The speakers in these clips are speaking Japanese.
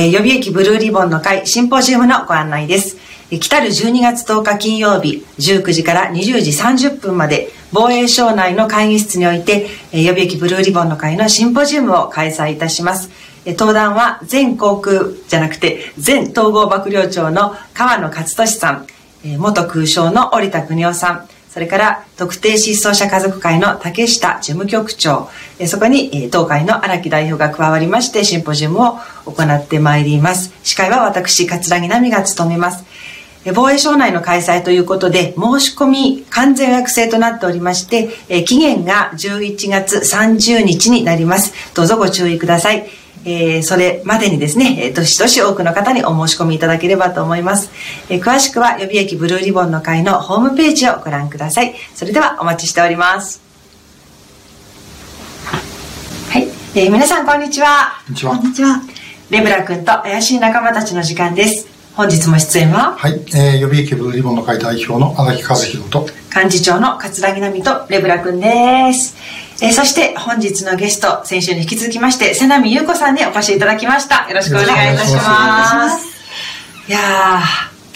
えー、予備役ブルーリボンの会シンポジウムのご案内です。来たる12月10日金曜日19時から20時30分まで防衛省内の会議室において、予備役ブルーリボンの会のシンポジウムを開催いたします。登壇は全航空じゃなくて全統合幕僚長の川野勝利さん元空将の織田邦夫さんそれから特定失踪者家族会の竹下事務局長。そこに東海の荒木代表が加わりましてシンポジウムを行ってまいります。司会は私桂木奈美が務めます。防衛省内の開催ということで申し込み完全予約制となっておりまして期限が11月30日になります。どうぞご注意ください。えー、それまでにですね、えー、どしどし多くの方にお申し込みいただければと思います。えー、詳しくは予備役ブルーリボンの会のホームページをご覧ください。それではお待ちしております。はい、えー、皆さんこんにちは。こんにちは。こんにちは。レブラ君と怪しい仲間たちの時間です。本日も出演は？はい、えー、予備役ブルーリボンの会代表の荒木和弘と幹事長の桂木奈美とレブラ君です。えー、そして本日のゲスト、先週に引き続きまして、瀬波優子さんにお越しいただきました。よろしくお願いいたします。いや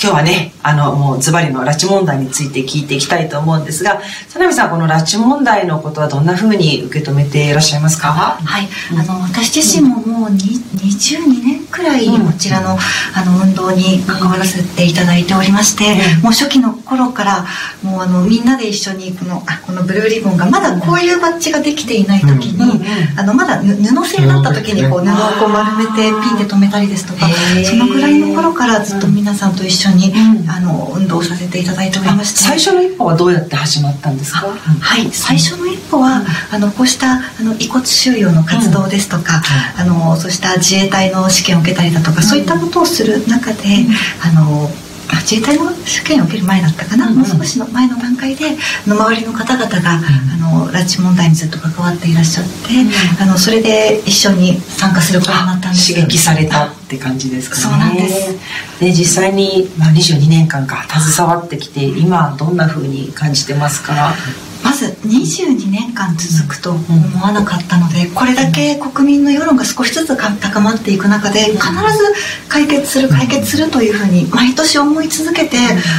今日はね、あの、もうズバリの拉致問題について聞いていきたいと思うんですが、佐波さん、この拉致問題のことはどんなふうに受け止めていらっしゃいますか？はい、あの、私自身ももう22年くらいこちらの,、あの運動に関わらせていただいておりまして、もう初期の頃からもうあのみんなで一緒にこのあこのブルーリボンがまだこういうバッジができていない時に、あのまだ布製だった時にこう布をこう丸めてピンで留めたりですとかそのぐらいの頃からずっと皆さんと一緒に、あの運動させていただいておりまして最初の一歩はどうやって始まったんですか？はい。最初の一歩は、あのこうしたあの遺骨収容の活動ですとか、あのそうした自衛隊の試験を受けたりだとか、そういったことをする中で、あの自衛隊の試験を受ける前だったかな、うんうん、もう少しの前の段階での周りの方々が、うん、あの拉致問題にずっと関わっていらっしゃって、うん、あのそれで一緒に参加することになったんです。刺激されたって感じですかね。そうなんです。で実際に、まあ、22年間か携わってきて今どんなふうに感じてますか？まず22年間続くと思わなかったのでこれだけ国民の世論が少しずつ高まっていく中で必ず解決する解決するというふうに毎年思い続けて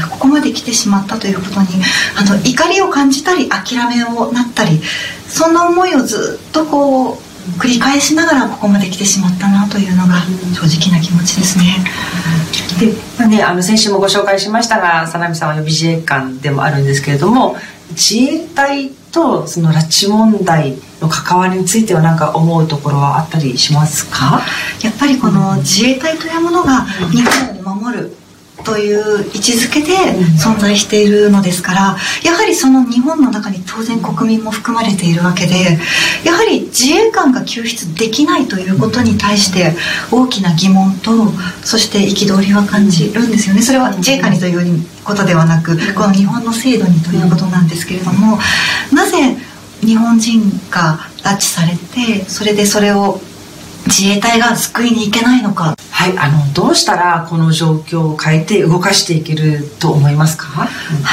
ここまで来てしまったということにあの怒りを感じたり諦めをなったりそんな思いをずっとこう繰り返しながらここまで来てしまったなというのが正直な気持ちですね。で、まあね、あの先週もご紹介しましたが、佐波さんは予備自衛官でもあるんですけれども、自衛隊とその拉致問題の関わりについては何か思うところはあったりしますか？やっぱりこの自衛隊というものが日本を守るという位置づけで存在しているのですからやはりその日本の中に当然国民も含まれているわけでやはり自衛官が救出できないということに対して大きな疑問とそして憤りは感じるんですよね。それは自衛官にということではなくこの日本の制度にということなんですけれどもなぜ日本人が拉致されてそれでそれを自衛隊が救いに行けないのか。はい、あのどうしたらこの状況を変えて動かしていけると思いますか、は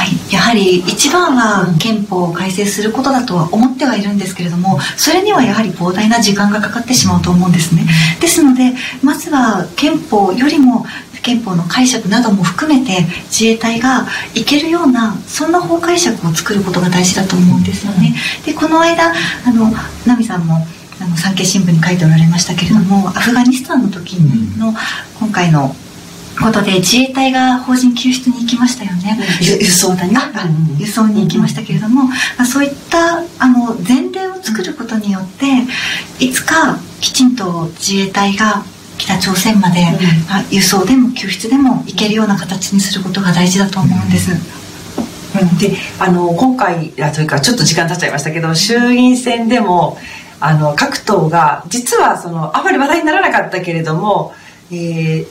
い、やはり一番は憲法を改正することだとは思ってはいるんですけれどもそれにはやはり膨大な時間がかかってしまうと思うんですね。ですのでまずは憲法よりも憲法の解釈なども含めて自衛隊がいけるようなそんな法解釈を作ることが大事だと思うんですよね。でこの間あの奈美さんもあの産経新聞に書いておられましたけれども、アフガニスタンの時の今回のことで自衛隊が邦人救出に行きましたよね。輸送だね。輸送に行きましたけれども、うん、そういったあの前例を作ることによっていつかきちんと自衛隊が北朝鮮まで、うん、輸送でも救出でも行けるような形にすることが大事だと思うんです。うん、であの今回というかちょっと時間経っちゃいましたけど衆院選でもあの各党が実はそのあまり話題にならなかったけれども、え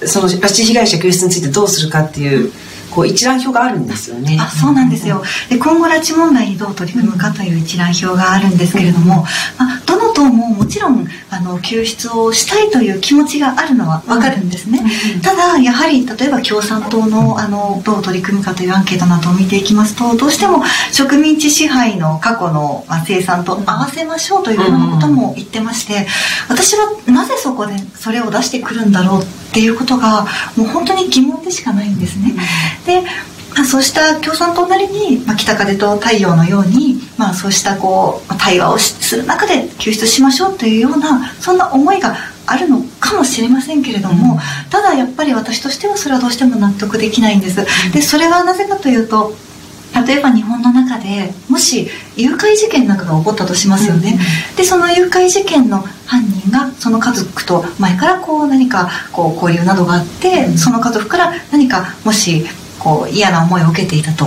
ー、その拉致被害者救出についてどうするかっていうこう一覧表があるんですよね。あそうなんですよで今後拉致問題にどう取り組むかという一覧表があるんですけれども、まあ、どの党ももちろんあの救出をしたいという気持ちがあるのは分かるんですね、ただやはり例えば共産党のあのどう取り組むかというアンケートなどを見ていきますとどうしても植民地支配の過去の、まあ、生産と合わせましょうというようなことも言ってまして私はなぜそこでそれを出してくるんだろうっていうことがもう本当に疑問でしかないんですね。でまあ、そうした共産党なりに、まあ、北風と太陽のように、まあ、そうしたこう対話をする中で救出しましょうというようなそんな思いがあるのかもしれませんけれども、うん、ただやっぱり私としてはそれはどうしても納得できないんです。でそれはなぜかというと例えば日本の中でもし誘拐事件なんかが起こったとしますよね、うん、でその誘拐事件の犯人がその家族と前からこう何かこう交流などがあって、うん、その家族から何かもしこう嫌な思いを受けていたと。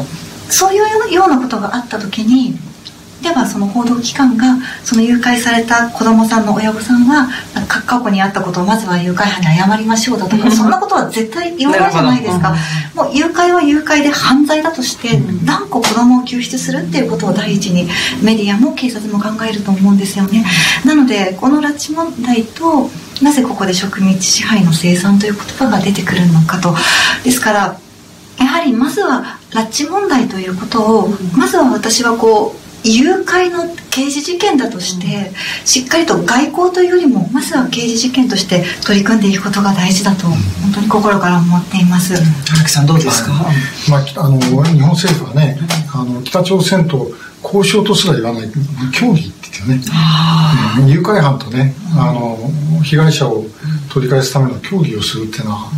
そういうようなことがあった時にではその報道機関がその誘拐された子供さんの親御さんは過去にあったことをまずは誘拐犯に謝りましょうだとかそんなことは絶対言わないじゃないですか。もう誘拐は誘拐で犯罪だとして何個子供を救出するっていうことを第一にメディアも警察も考えると思うんですよね。なのでこの拉致問題となぜここで植民地支配の生産という言葉が出てくるのかと。ですからやはりまずは拉致問題ということを、まずは私はこう誘拐の刑事事件だとして、しっかりと外交というよりもまずは刑事事件として取り組んでいくことが大事だと本当に心から思っています。荒木さんどうですか、まあ、あの日本政府はねあの北朝鮮と交渉とすら言わない協議って言ってね、うん、誘拐犯とねあの被害者を取り返すための協議をするっていうのは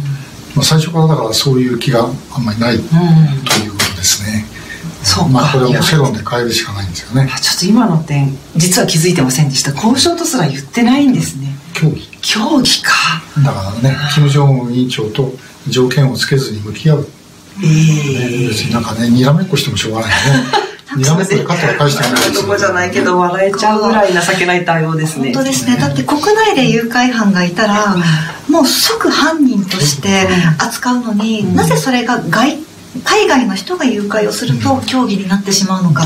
まあ、最初からだからそういう気があんまりない、ということですね。そうまあこれはもう世論で変えるしかないんですよね。ちょっと今の点実は気づいてませんでした。交渉とすら言ってないんですね。協議。協議か。だからね、金正恩委員長と条件をつけずに向き合う。ええー、ね、別になんかね、にらめっこしてもしょうがないね。にらめっこで勝ったら返してもらえとこじゃないけど笑えちゃうぐらい情けない対応ですね。本当ですね。だって国内で誘拐犯がいたら、もう即犯人として扱うのに、なぜそれが外海外の人が誘拐をすると競技になってしまうのか、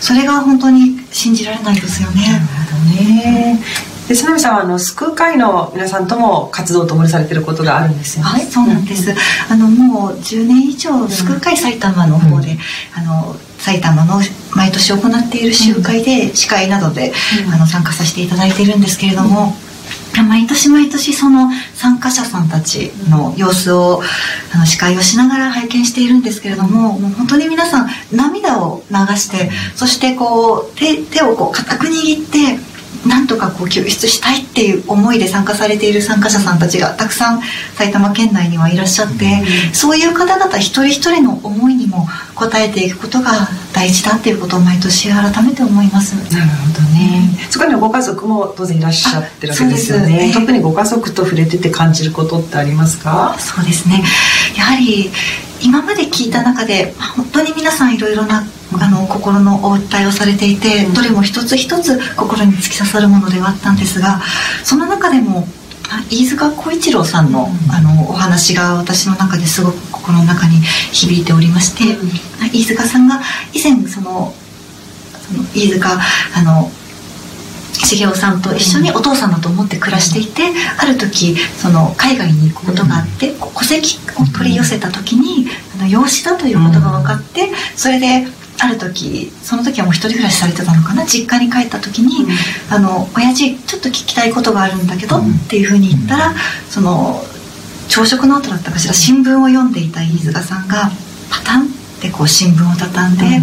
それが本当に信じられないですよね。なるほどねで佐波さんはあの救う会の皆さんとも活動を共にされてることがあるんですよね。はい、そうなんです。あのもう10年以上救う会埼玉の方で、うん、あの埼玉の毎年行っている集会で司会などで、うん、あの参加させていただいているんですけれども。毎年毎年その参加者さんたちの様子をあの司会をしながら拝見しているんですけれどももう本当に皆さん涙を流してそしてこう手手をこう固く握ってなんとかこう救出したいっていう思いで参加されている参加者さんたちがたくさん埼玉県内にはいらっしゃって、そういう方々一人一人の思いにも応えていくことが大事だっていうことを毎年改めて思います。なるほどね、そこにはご家族も当然いらっしゃってるわけですよね、特にご家族と触れてて感じることってありますか？そうですね。やはり今まで聞いた中で本当に皆さんいろいろなあの心のお訴えをされていてどれも一つ一つ心に突き刺さるものではあったんですがその中でも飯塚浩一郎さんのあのお話が私の中ですごく心の中に響いておりまして、飯塚さんが以前そのその飯塚あの茂雄さんと一緒にお父さんだと思って暮らしていて、ある時その海外に行くことがあって、戸籍を取り寄せた時にあの養子だということが分かってそれである時その時はもう一人暮らしされてたのかな？実家に帰った時に「あの親父ちょっと聞きたいことがあるんだけど」っていうふうに言ったらその朝食の後だったかしら新聞を読んでいた飯塚さんがパタンってこう新聞を畳んで。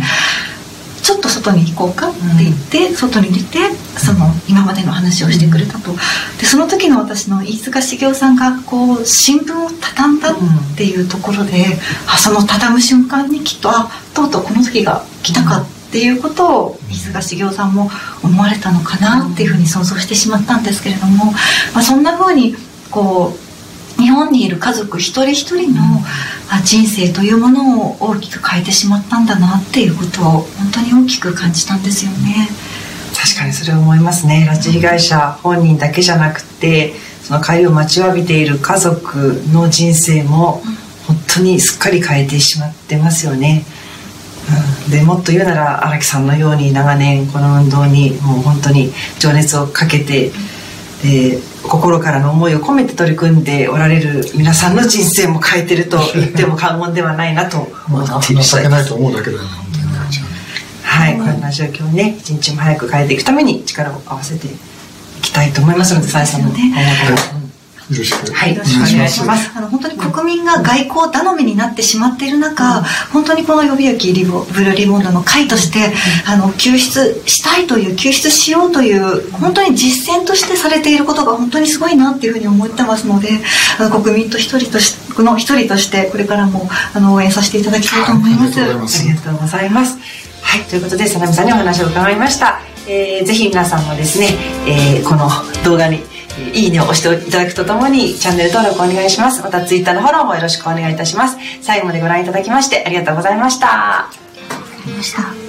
ちょっと外に行こうかって言って、外に出てその今までの話をしてくれたと。でその時の私の飯塚茂雄さんがこう新聞を畳んだっていうところで、あその畳む瞬間にきっとあとうとうこの時が来たかっていうことを飯塚茂雄さんも思われたのかなっていうふうに想像してしまったんですけれども、まあ、そんなふうにこう日本にいる家族一人一人の人生というものを大きく変えてしまったんだなっていうことを本当に大きく感じたんですよね。確かにそれは思いますね拉致被害者本人だけじゃなくてその帰りを待ちわびている家族の人生も本当にすっかり変えてしまってますよね。うんでもっと言うなら荒木さんのように長年この運動にもう本当に情熱をかけて、で心からの思いを込めて取り組んでおられる皆さんの人生も変えてると言っても過言ではないなと思っている情けないと思うだけだよね本当に。はい、こんな状況をね一日も早く変えていくために力を合わせていきたいと思いますのでさえさんも。そうですよねはい。よろしくはいお願いします。お願いします。あの本当に国民が外交頼みになってしまっている中、本当にこの予備役リボブルーリボンドの会として、あの救出したいという救出しようという本当に実践としてされていることが本当にすごいなっていうふうに思ってますのであの国民と一人としこの一人としてこれからもあの応援させていただきたいと思います。はい。ありがとうございます。はい、ということで、さなみさんにお話を伺いました。えーぜひ皆さんもですね、えーこの動画に、えーいいねを押していただくとともに、チャンネル登録お願いします。また、ツイッターのフォローもよろしくお願いいたします。最後までご覧いただきまして、ありがとうございました。ありがとうございました